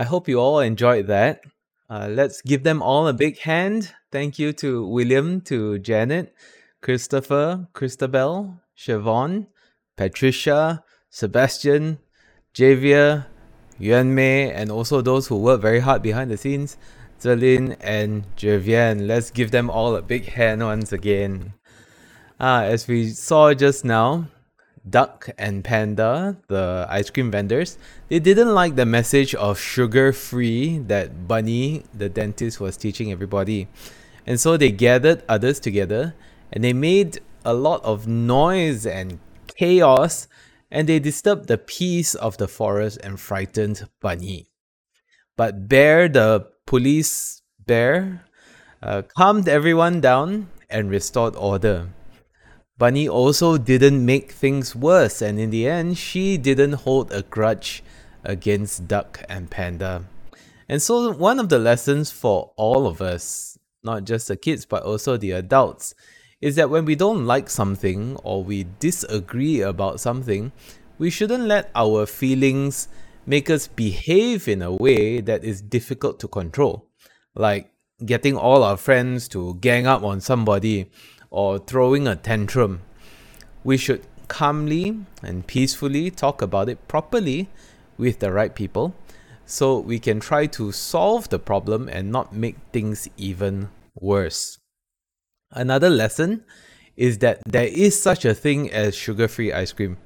I hope you all enjoyed that. Uh, let's give them all a big hand. Thank you to William, to Janet, Christopher, Christabel, Siobhan, Patricia, Sebastian, Javier, Yuan Mei, and also those who work very hard behind the scenes, Zelin and Javian. Let's give them all a big hand once again. Uh, as we saw just now, Duck and Panda, the ice cream vendors, they didn't like the message of sugar free that Bunny, the dentist, was teaching everybody. And so they gathered others together and they made a lot of noise and chaos and they disturbed the peace of the forest and frightened Bunny. But Bear, the police bear, uh, calmed everyone down and restored order. Bunny also didn't make things worse, and in the end, she didn't hold a grudge against Duck and Panda. And so, one of the lessons for all of us, not just the kids but also the adults, is that when we don't like something or we disagree about something, we shouldn't let our feelings make us behave in a way that is difficult to control, like getting all our friends to gang up on somebody or throwing a tantrum. We should calmly and peacefully talk about it properly with the right people so we can try to solve the problem and not make things even worse. Another lesson is that there is such a thing as sugar free ice cream.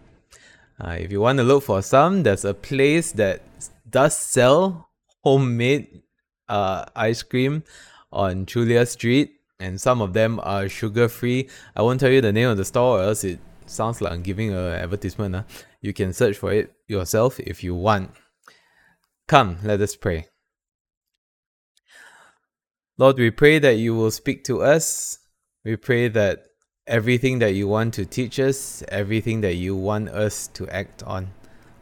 Uh, if you want to look for some, there's a place that does sell homemade uh, ice cream on Julia Street and some of them are sugar free. I won't tell you the name of the store, or else it sounds like I'm giving an advertisement. Uh. You can search for it yourself if you want. Come, let us pray. Lord, we pray that you will speak to us. We pray that everything that you want to teach us, everything that you want us to act on,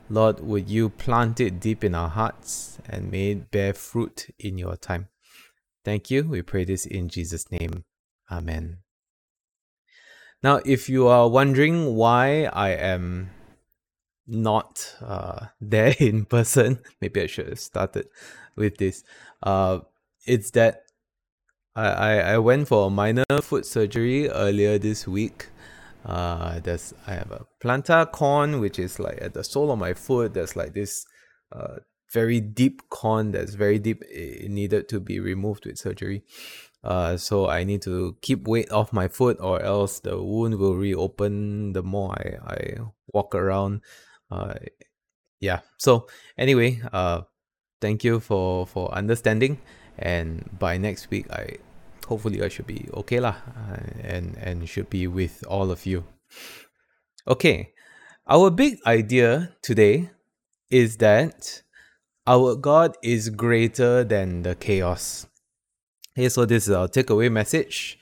Lord, would you plant it deep in our hearts and may it bear fruit in your time. Thank you. We pray this in Jesus' name. Amen. Now, if you are wondering why I am not uh, there in person, maybe I should have started with this. Uh, it's that I, I, I went for a minor foot surgery earlier this week. Uh, there's I have a plantar corn, which is like at the sole of my foot. There's like this uh, very deep corn that's very deep it needed to be removed with surgery. Uh, so I need to keep weight off my foot or else the wound will reopen the more I, I walk around. Uh, yeah. So anyway uh, thank you for for understanding and by next week I hopefully I should be okay lah uh, and and should be with all of you. Okay. Our big idea today is that our God is greater than the chaos. Okay, so this is our takeaway message.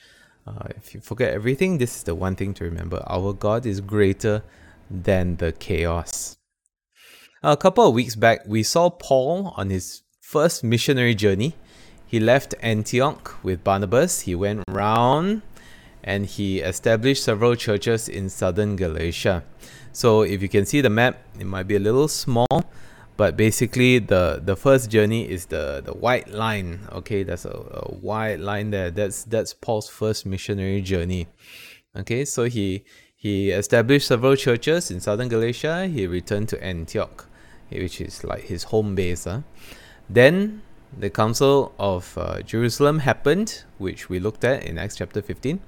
Uh, if you forget everything, this is the one thing to remember. Our God is greater than the chaos. A couple of weeks back, we saw Paul on his first missionary journey. He left Antioch with Barnabas. He went round and he established several churches in southern Galatia. So, if you can see the map, it might be a little small, but basically the the first journey is the the white line okay? That's a, a white line there. That's that's paul's first missionary journey okay? So he he established several churches in southern galatia. He returned to antioch which is like his home base huh? then the council of uh, jerusalem happened which we looked at in acts chapter 15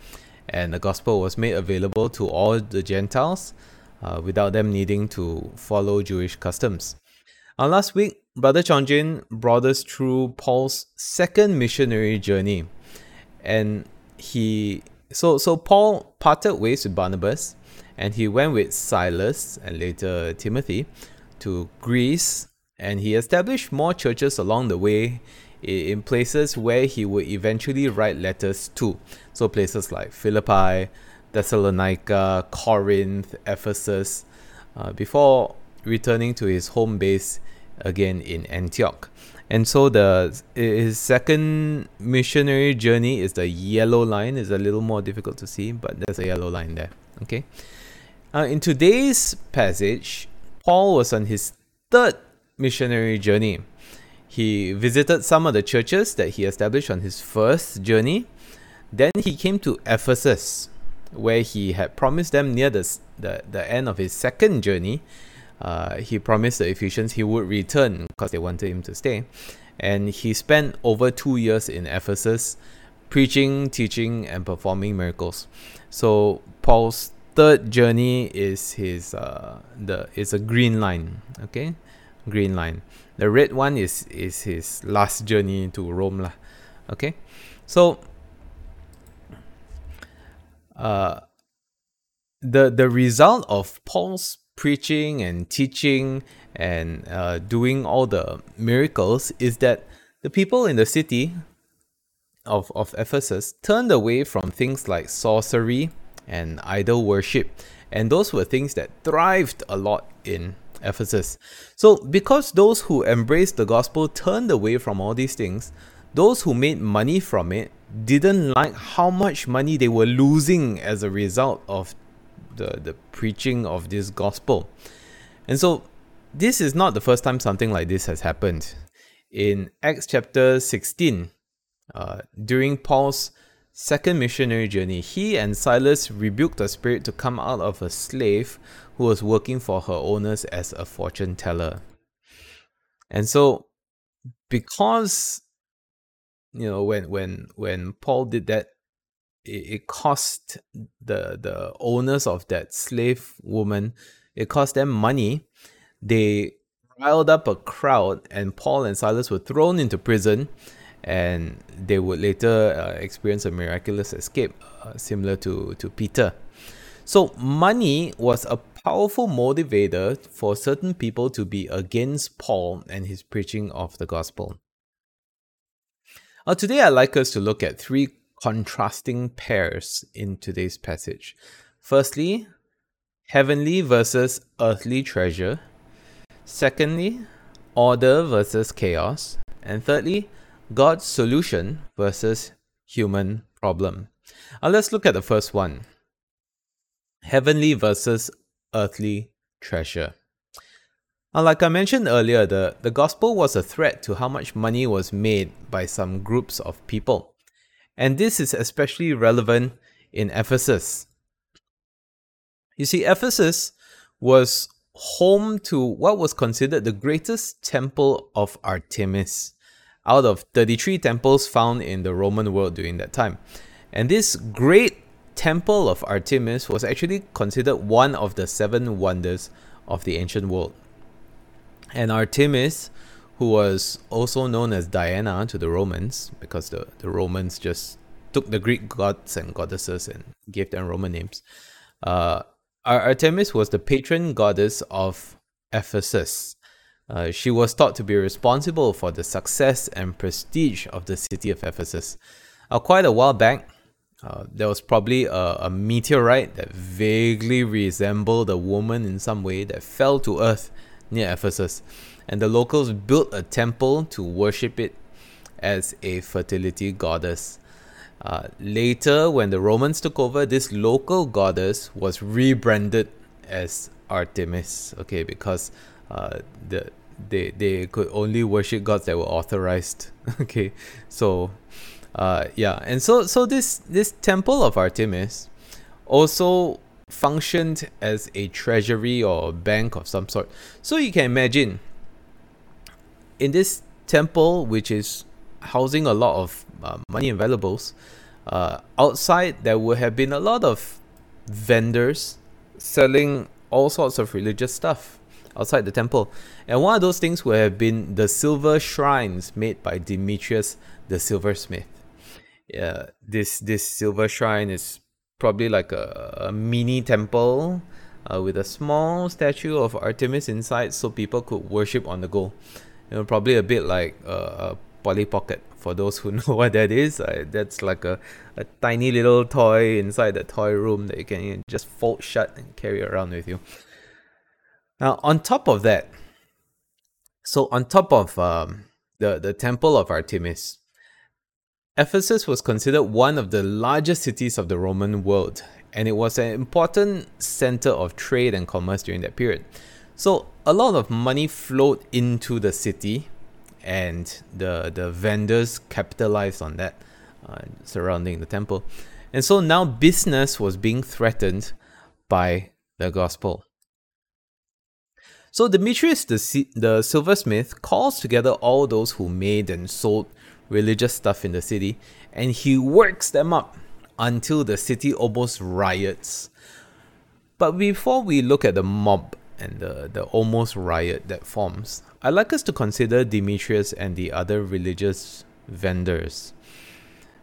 and the gospel was made available to all the gentiles uh, without them needing to follow jewish customs last week, Brother Chongjin brought us through Paul's second missionary journey. And he so so Paul parted ways with Barnabas and he went with Silas and later Timothy to Greece and he established more churches along the way in places where he would eventually write letters to. So places like Philippi, Thessalonica, Corinth, Ephesus, uh, before returning to his home base again in Antioch. And so the his second missionary journey is the yellow line. is a little more difficult to see, but there's a yellow line there. Okay. Uh, in today's passage, Paul was on his third missionary journey. He visited some of the churches that he established on his first journey. Then he came to Ephesus, where he had promised them near the, the, the end of his second journey. Uh, he promised the Ephesians he would return because they wanted him to stay. And he spent over two years in Ephesus preaching, teaching, and performing miracles. So Paul's third journey is his uh, the is a green line. Okay, green line. The red one is is his last journey to Rome lah. Okay, so uh, the the result of Paul's preaching and teaching and uh, doing all the miracles is that the people in the city of, of Ephesus turned away from things like sorcery and idol worship. And those were things that thrived a lot in Ephesus. So, because those who embraced the gospel turned away from all these things, those who made money from it didn't like how much money they were losing as a result of the, the preaching of this gospel. And so, this is not the first time something like this has happened. In Acts chapter 16, uh, during Paul's second missionary journey, he and Silas rebuked a spirit to come out of a slave who was working for her owners as a fortune teller. And so, because you know when when when Paul did that, it, cost the the owners of that slave woman, it cost them money. They riled up a crowd, and Paul and Silas were thrown into prison and they would later uh, experience a miraculous escape, uh, similar to, to Peter. So, money was a powerful motivator for certain people to be against Paul and his preaching of the gospel. Now, today I'd like us to look at three contrasting pairs in today's passage. Firstly, heavenly versus earthly treasure. Secondly, order versus chaos. And thirdly, God's solution versus human problem. Now let's look at the first one heavenly versus earthly treasure. Now, like I mentioned earlier, the, the gospel was a threat to how much money was made by some groups of people. And this is especially relevant in Ephesus. You see, Ephesus was home to what was considered the greatest temple of Artemis out of 33 temples found in the Roman world during that time. And this great temple of Artemis was actually considered one of the seven wonders of the ancient world. And Artemis, who was also known as Diana to the Romans, because the, the Romans just took the Greek gods and goddesses and gave them Roman names, uh, Artemis was the patron goddess of Ephesus. Uh, she was thought to be responsible for the success and prestige of the city of Ephesus. Uh, quite a while back, uh, there was probably a, a, meteorite that vaguely resembled a woman in some way that fell to earth near Ephesus, and the locals built a temple to worship it as a fertility goddess. Uh, later, when the Romans took over, this local goddess was rebranded as Artemis. Okay, because uh, the they they could only worship gods that were authorized. okay, so uh, yeah, and so so this this temple of Artemis also functioned as a treasury or a bank of some sort. So you can imagine in this temple, which is housing a lot of uh, money and valuables, uh, outside there would have been a lot of vendors selling all sorts of religious stuff outside the temple. And one of those things would have been the silver shrines made by Demetrius the silversmith. Yeah, this this silver shrine is probably like a, a mini temple uh, with a small statue of Artemis inside, so people could worship on the go. You know, probably a bit like a Polly Pocket for those who know what that is. Uh, that's like a, a tiny little toy inside the toy room that you can just fold shut and carry around with you. Now, on top of that, so on top of um, the, the temple of Artemis, Ephesus was considered one of the largest cities of the Roman world, and it was an important center of trade and commerce during that period. So, a lot of money flowed into the city, and the the vendors capitalized on that uh, surrounding the temple. And so now business was being threatened by the gospel. So Demetrius the, the silversmith calls together all those who made and sold religious stuff in the city and he works them up until the city almost riots. But before we look at the mob and the, the almost riot that forms, I'd like us to consider Demetrius and the other religious vendors.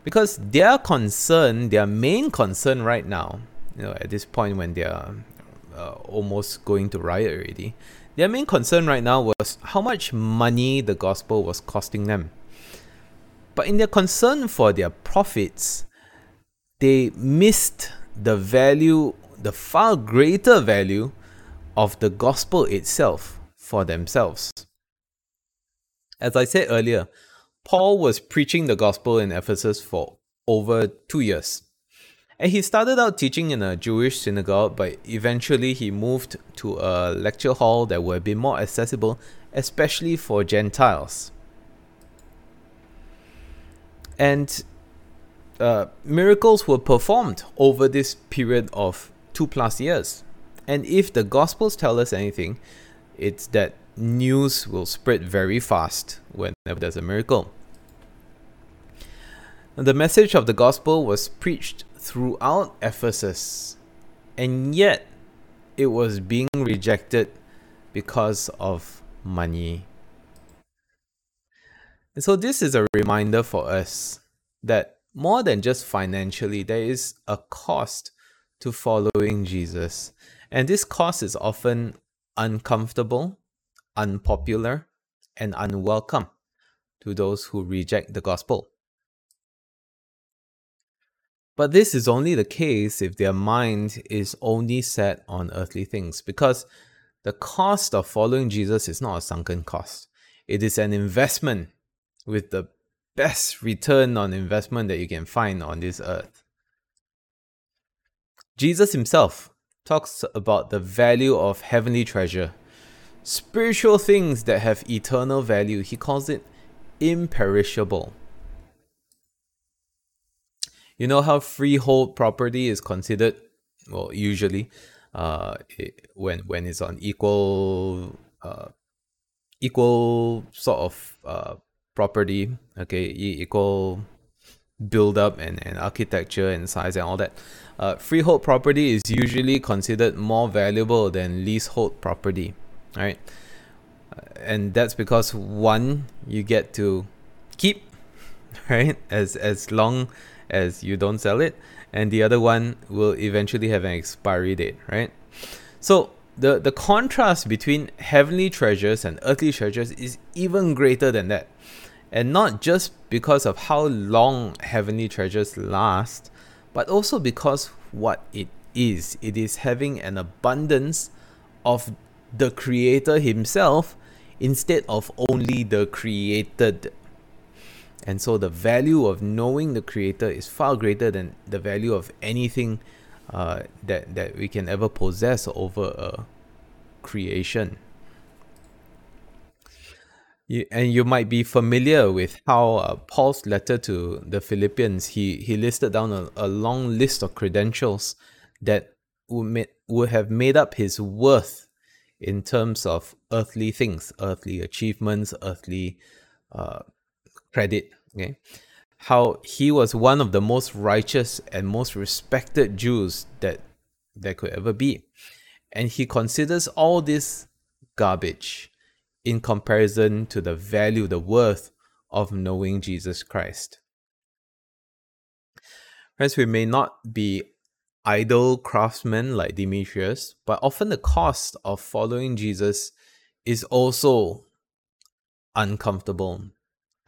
Because their concern, their main concern right now, you know, at this point when they are uh, almost going to riot already, their main concern right now was how much money the gospel was costing them. But in their concern for their profits, they missed the value, the far greater value of the gospel itself for themselves. As I said earlier, Paul was preaching the gospel in Ephesus for over two years. And he started out teaching in a Jewish synagogue, but eventually he moved to a lecture hall that would be more accessible, especially for Gentiles. And uh, miracles were performed over this period of two plus years. And if the Gospels tell us anything, it's that news will spread very fast whenever there's a miracle. The message of the gospel was preached throughout Ephesus, and yet it was being rejected because of money. And so, this is a reminder for us that more than just financially, there is a cost to following Jesus. And this cost is often uncomfortable, unpopular, and unwelcome to those who reject the gospel. But this is only the case if their mind is only set on earthly things, because the cost of following Jesus is not a sunken cost. It is an investment with the best return on investment that you can find on this earth. Jesus himself talks about the value of heavenly treasure, spiritual things that have eternal value. He calls it imperishable. You know how freehold property is considered? Well, usually, uh, it, when when it's on equal uh, equal sort of uh, property, okay, equal build up and, and architecture and size and all that. Uh, freehold property is usually considered more valuable than leasehold property, right? Uh, and that's because one, you get to keep, right? As as long as you don't sell it, and the other one will eventually have an expiry date, right? So the, the contrast between heavenly treasures and earthly treasures is even greater than that. And not just because of how long heavenly treasures last, but also because what it is. It is having an abundance of the Creator Himself instead of only the created. And so the value of knowing the Creator is far greater than the value of anything uh, that, that we can ever possess over a creation. You, and you might be familiar with how uh, Paul's letter to the Philippians, he, he listed down a, a long list of credentials that would, ma- would have made up his worth in terms of earthly things, earthly achievements, earthly uh, credit. Okay, how he was one of the most righteous and most respected Jews that there could ever be, and he considers all this garbage in comparison to the value, the worth of knowing Jesus Christ. Friends, we may not be idol craftsmen like Demetrius, but often the cost of following Jesus is also uncomfortable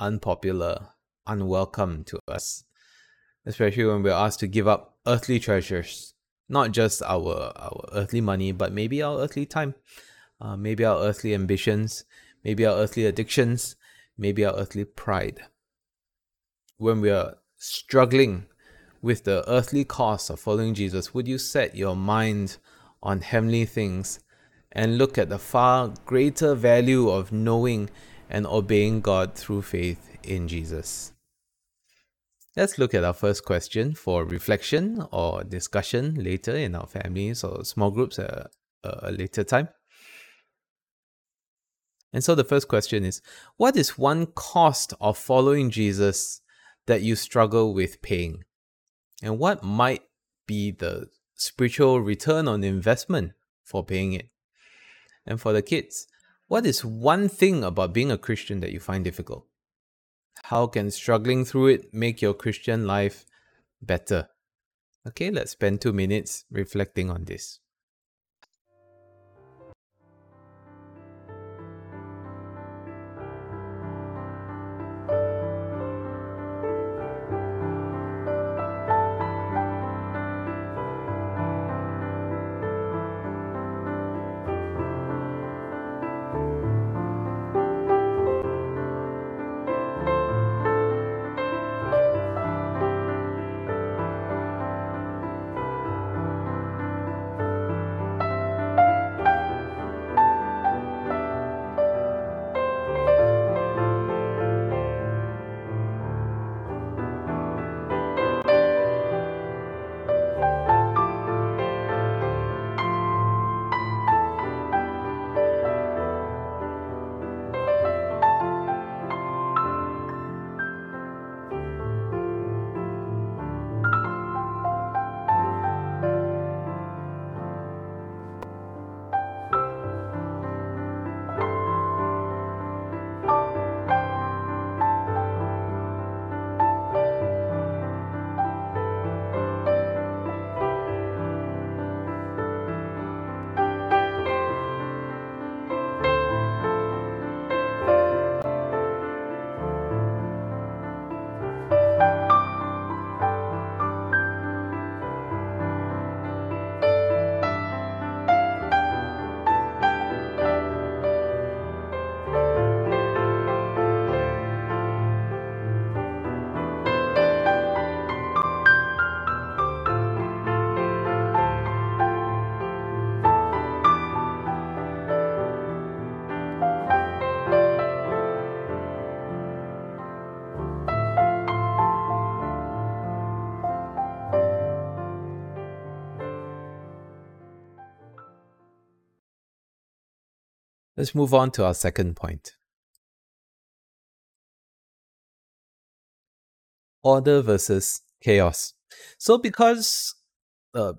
unpopular, unwelcome to us, especially when we're asked to give up earthly treasures, not just our, our earthly money, but maybe our earthly time, uh, maybe our earthly ambitions, maybe our earthly addictions, maybe our earthly pride. When we are struggling with the earthly cost of following Jesus, would you set your mind on heavenly things and look at the far greater value of knowing and obeying God through faith in Jesus. Let's look at our first question for reflection or discussion later in our families or small groups at a later time. And so the first question is What is one cost of following Jesus that you struggle with paying? And what might be the spiritual return on investment for paying it? And for the kids, what is one thing about being a Christian that you find difficult? How can struggling through it make your Christian life better? Okay, let's spend two minutes reflecting on this. Let's move on to our second point. Order versus chaos. So, because uh,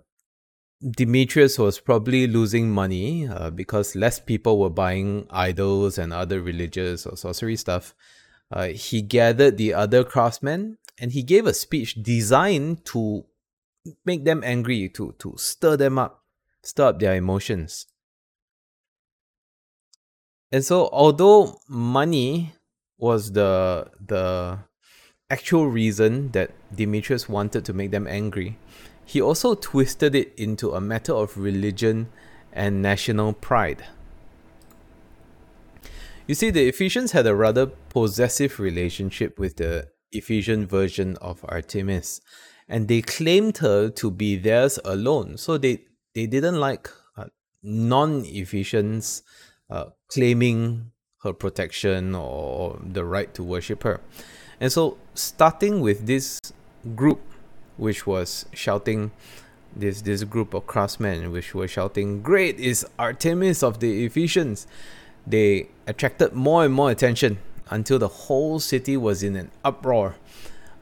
Demetrius was probably losing money uh, because less people were buying idols and other religious or sorcery stuff, uh, he gathered the other craftsmen and he gave a speech designed to make them angry, to, to stir them up, stir up their emotions. And so although money was the the actual reason that Demetrius wanted to make them angry, he also twisted it into a matter of religion and national pride. You see, the Ephesians had a rather possessive relationship with the Ephesian version of Artemis, and they claimed her to be theirs alone. So they, they didn't like uh, non Ephesians uh, claiming her protection or the right to worship her. And so, starting with this group, which was shouting, this this group of craftsmen, which were shouting, "Great is Artemis of the Ephesians!" They attracted more and more attention until the whole city was in an uproar.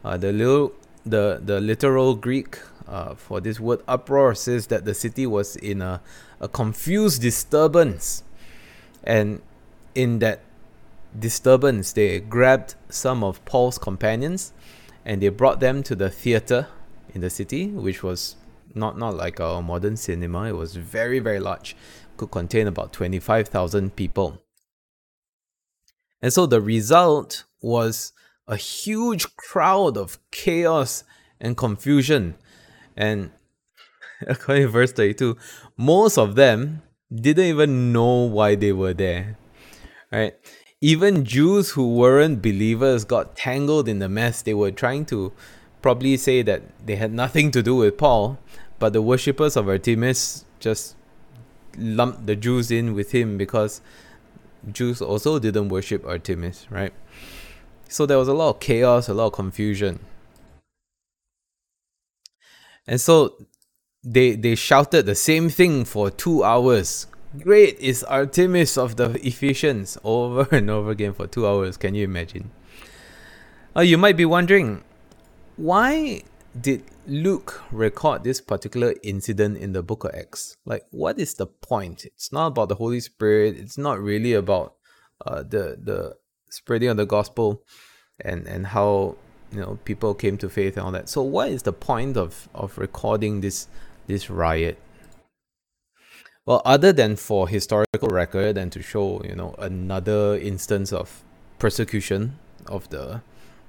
Uh, the little, the the literal Greek uh, for this word uproar says that the city was in a, a confused disturbance. And in that disturbance, they grabbed some of Paul's companions and they brought them to the theater in the city, which was not, not like a modern cinema. It was very, very large, could contain about 25,000 people. And so the result was a huge crowd of chaos and confusion. And according to verse 32, most of them didn't even know why they were there. Right? Even Jews who weren't believers got tangled in the mess. They were trying to probably say that they had nothing to do with Paul, but the worshippers of Artemis just lumped the Jews in with him because Jews also didn't worship Artemis, right? So there was a lot of chaos, a lot of confusion. And so they they shouted the same thing for two hours. Great is Artemis of the Ephesians over and over again for two hours. Can you imagine? Uh, you might be wondering, why did Luke record this particular incident in the book of Acts? Like, what is the point? It's not about the Holy Spirit. It's not really about uh, the the spreading of the gospel and and how you know people came to faith and all that. So, what is the point of of recording this this riot? Well, other than for historical record and to show you know another instance of persecution of the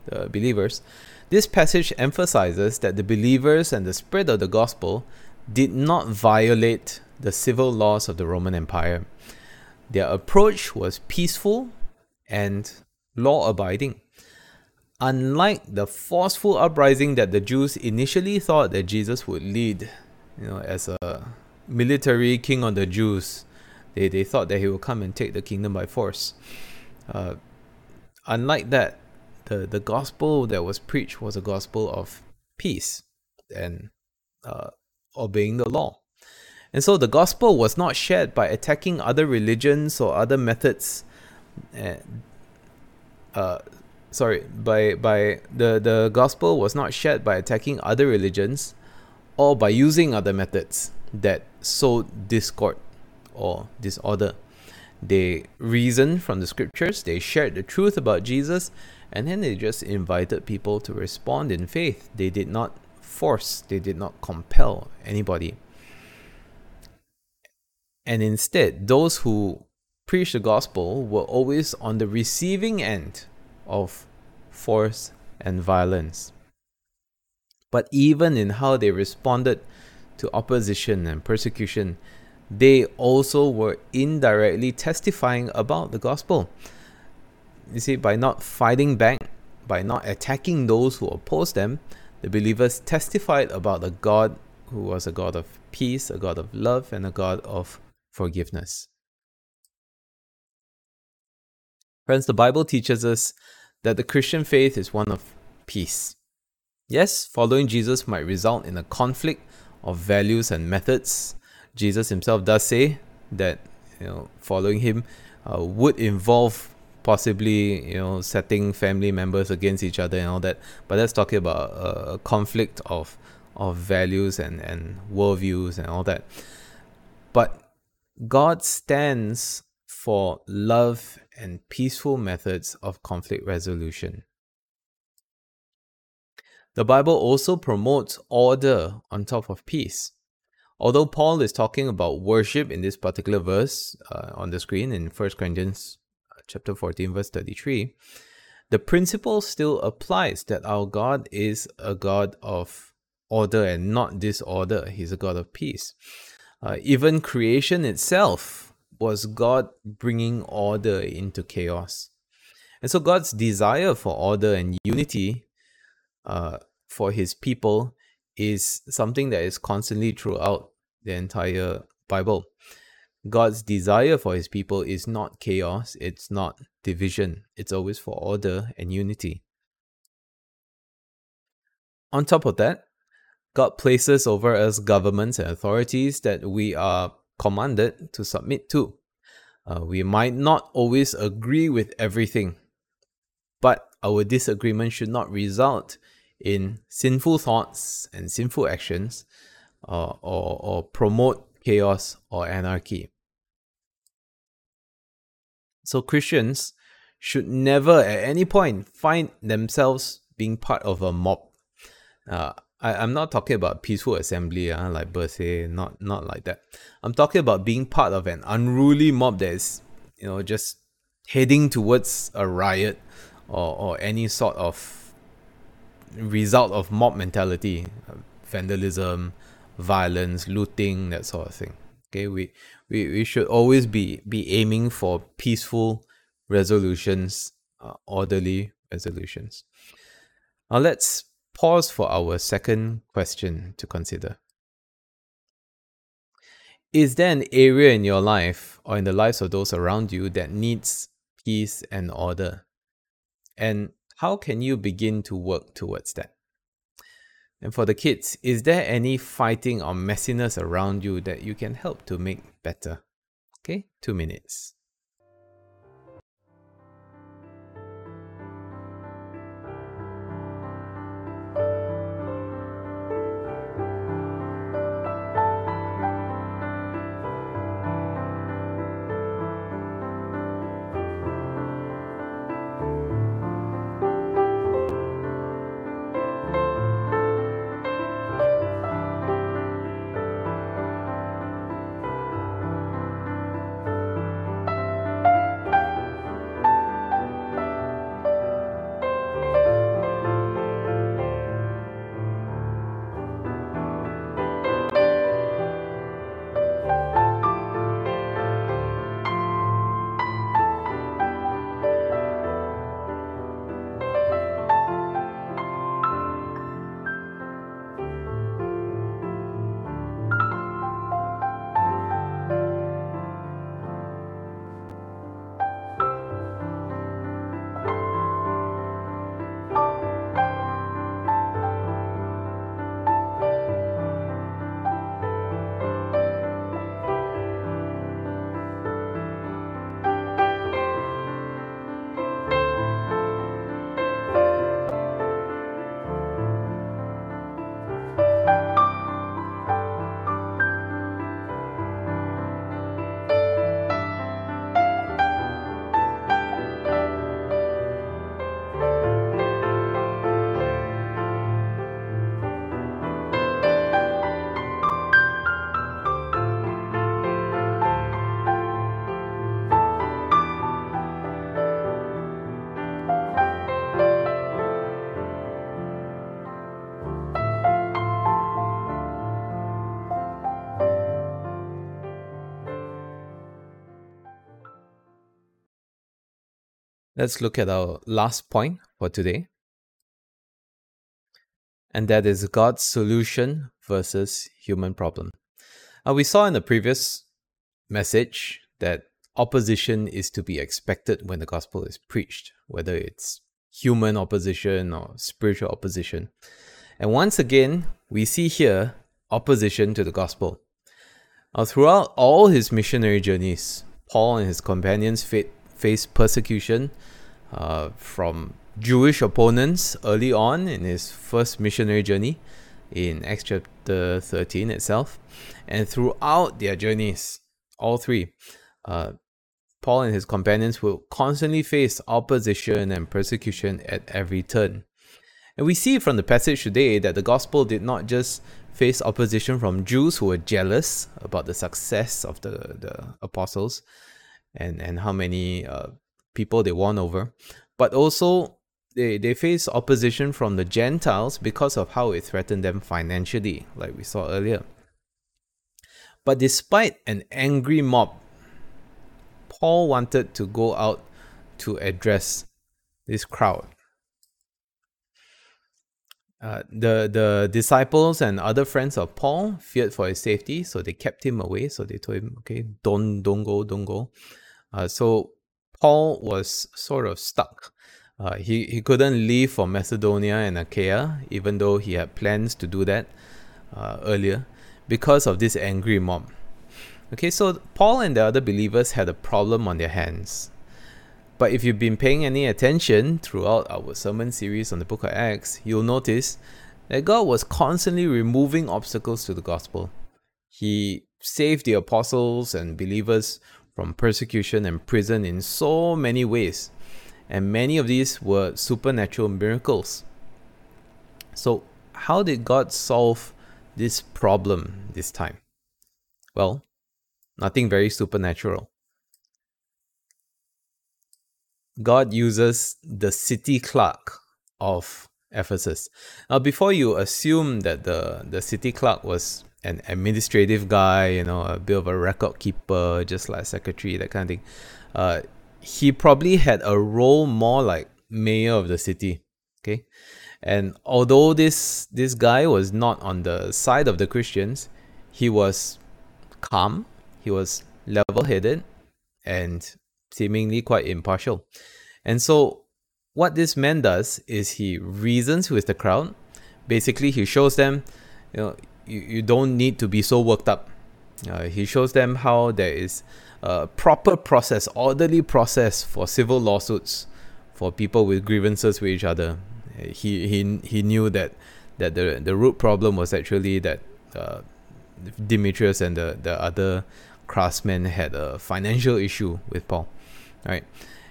the believers, this passage emphasizes that the believers and the spread of the gospel did not violate the civil laws of the Roman Empire. Their approach was peaceful and law abiding. Unlike the forceful uprising that the Jews initially thought that Jesus would lead, you know, as a military king on the Jews, they, they thought that he would come and take the kingdom by force. Uh, unlike that, the, the gospel that was preached was a gospel of peace and uh, obeying the law. And so the gospel was not shared by attacking other religions or other methods. Uh, uh, sorry, by by the, the gospel was not shared by attacking other religions or by using other methods that sowed discord or disorder. They reasoned from the scriptures, they shared the truth about Jesus, and then they just invited people to respond in faith. They did not force, they did not compel anybody. And instead, those who preached the gospel were always on the receiving end of force and violence. But even in how they responded to opposition and persecution, they also were indirectly testifying about the gospel. You see, by not fighting back, by not attacking those who opposed them, the believers testified about a God who was a God of peace, a God of love, and a God of forgiveness. Friends, the Bible teaches us that the Christian faith is one of peace. Yes, following Jesus might result in a conflict of values and methods. Jesus himself does say that you know following him uh, would involve possibly you know setting family members against each other and all that. But that's talking about a, conflict of of values and and worldviews and all that. But god stands for love and peaceful methods of conflict resolution the bible also promotes order on top of peace although paul is talking about worship in this particular verse uh, on the screen in 1 corinthians chapter 14, verse 33, the principle still applies that our God is a God of order and not disorder. He's a God of peace. Uh, even creation itself was God bringing order into chaos. And so God's desire for order and unity uh, for his people is something that is constantly throughout the entire Bible. God's desire for his people is not chaos, it's not division, it's always for order and unity. On top of that, God places over us governments and authorities that we are commanded to submit to. Uh, we might not always agree with everything, but our disagreement should not result in sinful thoughts and sinful actions uh, or, or promote chaos or anarchy. So Christians should never at any point find themselves being part of a mob. Uh, I, I'm not talking about peaceful assembly, uh, like birthday, not not like that. I'm talking about being part of an unruly mob that is, you know, just heading towards a riot or, or any sort of result of mob mentality, vandalism, violence, looting, that sort of thing. Okay, we, we, we should always be, be aiming for peaceful resolutions, uh, orderly resolutions. Now let's pause for our second question to consider. is there an area in your life or in the lives of those around you that needs peace and order? And how can you begin to work towards that? And for the kids, is there any fighting or messiness around you that you can help to make better? Okay, two minutes. Let's look at our last point for today. And that is God's solution versus human problem. Uh, we saw in the previous message that opposition is to be expected when the gospel is preached, whether it's human opposition or spiritual opposition. And once again, we see here opposition to the gospel. Now, throughout all his missionary journeys, Paul and his companions faced persecution uh, from Jewish opponents early on in his first missionary journey in Acts chapter 13 itself. And throughout their journeys, all three, uh, Paul and his companions will constantly face opposition and persecution at every turn. And we see from the passage today that the gospel did not just face opposition from Jews who were jealous about the success of the, the apostles and, and how many uh, people they won over, but also they, they face opposition from the Gentiles because of how it threatened them financially, like we saw earlier. But despite an angry mob, Paul wanted to go out to address this crowd. Uh, the the disciples and other friends of Paul feared for his safety, so they kept him away. So they told him, "Okay, don't don't go, don't go." Uh, so Paul was sort of stuck. Uh, he, he couldn't leave for Macedonia and Achaia, even though he had plans to do that uh, earlier, because of this angry mob. Okay, so Paul and the other believers had a problem on their hands. But if you've been paying any attention throughout our sermon series on the book of Acts, you'll notice that God was constantly removing obstacles to the gospel. He saved the apostles and believers from persecution and prison in so many ways, and many of these were supernatural miracles. So, how did God solve this problem this time? Well, nothing very supernatural. God uses the city clerk of Ephesus. Now, before you assume that the, the city clerk was an administrative guy, you know, a bit of a record keeper, just like secretary, that kind of thing. Uh, he probably had a role more like mayor of the city. Okay, and although this this guy was not on the side of the Christians, he was calm, he was level headed, and seemingly quite impartial. And so, what this man does is he reasons with the crowd. Basically, he shows them, you know, you, you don't need to be so worked up. Uh, he shows them how there is a proper process, orderly process for civil lawsuits for people with grievances with each other. He he he knew that that the the root problem was actually that uh, Demetrius and the the other craftsmen had a financial issue with Paul, right?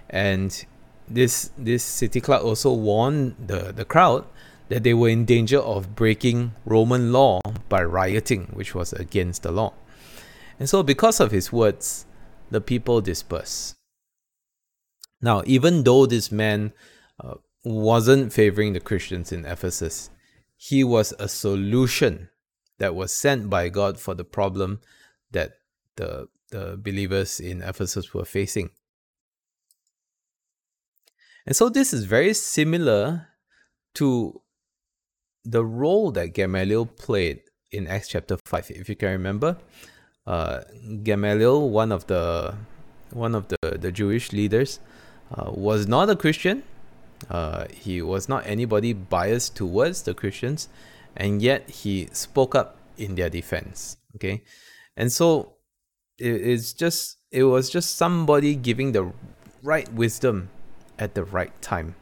And this this city clerk also warned the the crowd that they were in danger of breaking Roman law by rioting, which was against the law. And so, because of his words, the people dispersed. Now, even though this man uh, wasn't favoring the Christians in Ephesus, he was a solution that was sent by God for the problem that the, the believers in Ephesus were facing. And so, this is very similar to the role that Gamaliel played in Acts chapter 5. If you can remember, uh, Gamaliel, one of the one of the, the Jewish leaders, uh, was not a Christian. Uh, he was not anybody biased towards the Christians, and yet he spoke up in their defense. Okay, and so it, it's just it was just somebody giving the right wisdom at the right time.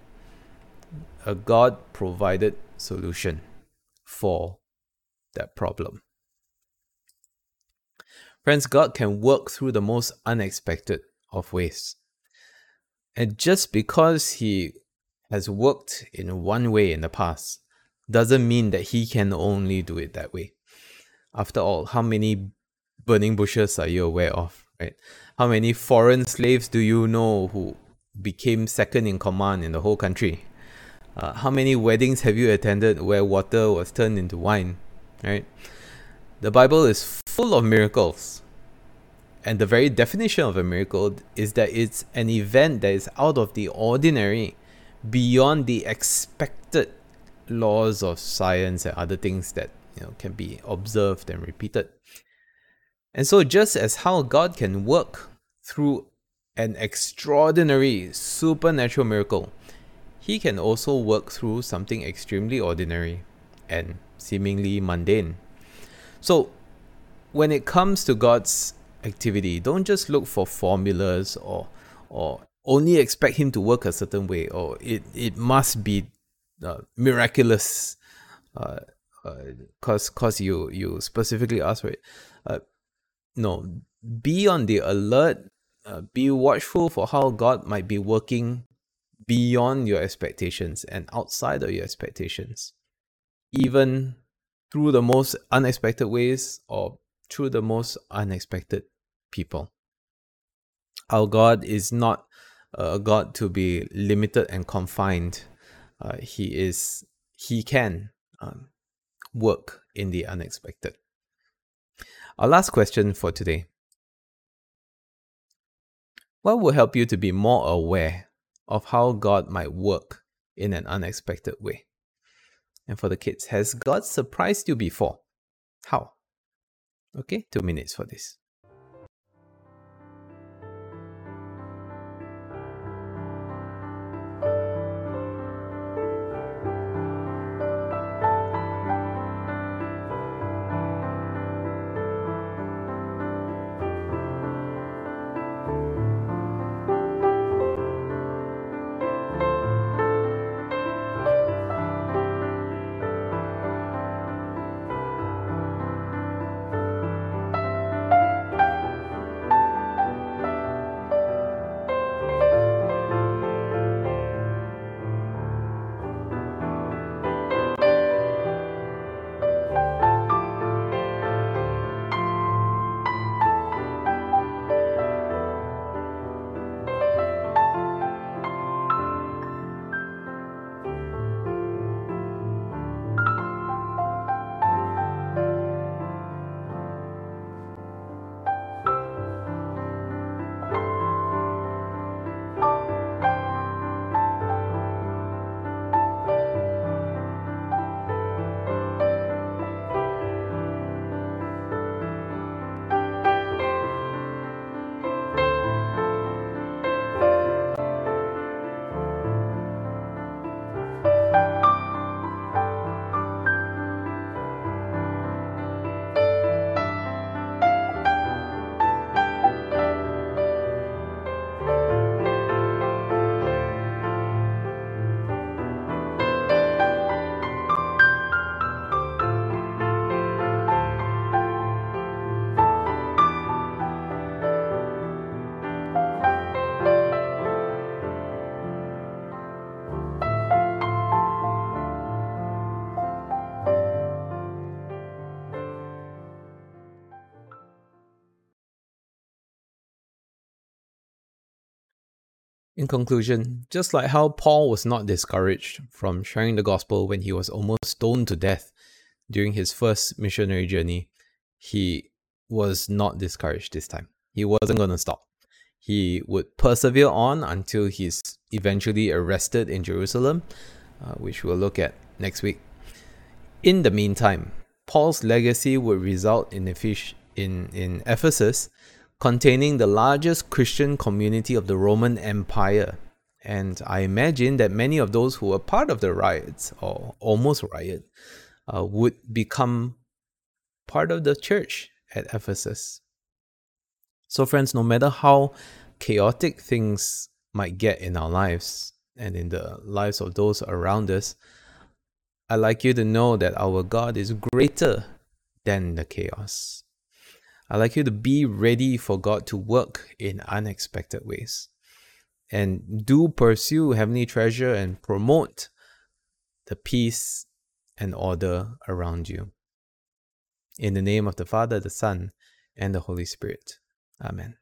A God provided solution for that problem. Friends, God can work through the most unexpected of ways. And just because He has worked in one way in the past doesn't mean that He can only do it that way. After all, how many burning bushes are you aware of, right? How many foreign slaves do you know who became second in command in the whole country? Uh, how many weddings have you attended where water was turned into wine? Right? The Bible is full of miracles. And the very definition of a miracle is that it's an event that is out of the ordinary, beyond the expected laws of science and other things that you know can be observed and repeated. And so just as how God can work through an extraordinary supernatural miracle he can also work through something extremely ordinary and seemingly mundane. So, when it comes to God's activity, don't just look for formulas or or only expect him to work a certain way or it, it must be uh, miraculous uh, uh, cause cause you you specifically asked for it. Uh, no, be on the alert. Uh, be watchful for how God might be working beyond your expectations and outside of your expectations, even through the most unexpected ways or through the most unexpected people. Our God is not a God to be limited and confined. Uh, he is, He can um, work in the unexpected. Our last question for today What will help you to be more aware of how God might work in an unexpected way. And for the kids, has God surprised you before? How? Okay, two minutes for this. In conclusion, just like how Paul was not discouraged from sharing the gospel when he was almost stoned to death during his first missionary journey, he was not discouraged this time. He wasn't going to stop. He would persevere on until he's eventually arrested in Jerusalem, uh, which we'll look at next week. In the meantime, Paul's legacy would result in, fish in, in Ephesus containing the largest Christian community of the Roman Empire. And I imagine that many of those who were part of the riots, or almost riot, uh, would become part of the church at Ephesus. So, friends, no matter how chaotic things might get in our lives and in the lives of those around us, I'd like you to know that our God is greater than the chaos. I'd like you to be ready for God to work in unexpected ways. And do pursue heavenly treasure and promote the peace and order around you. In the name of the Father, the Son, and the Holy Spirit. Amen.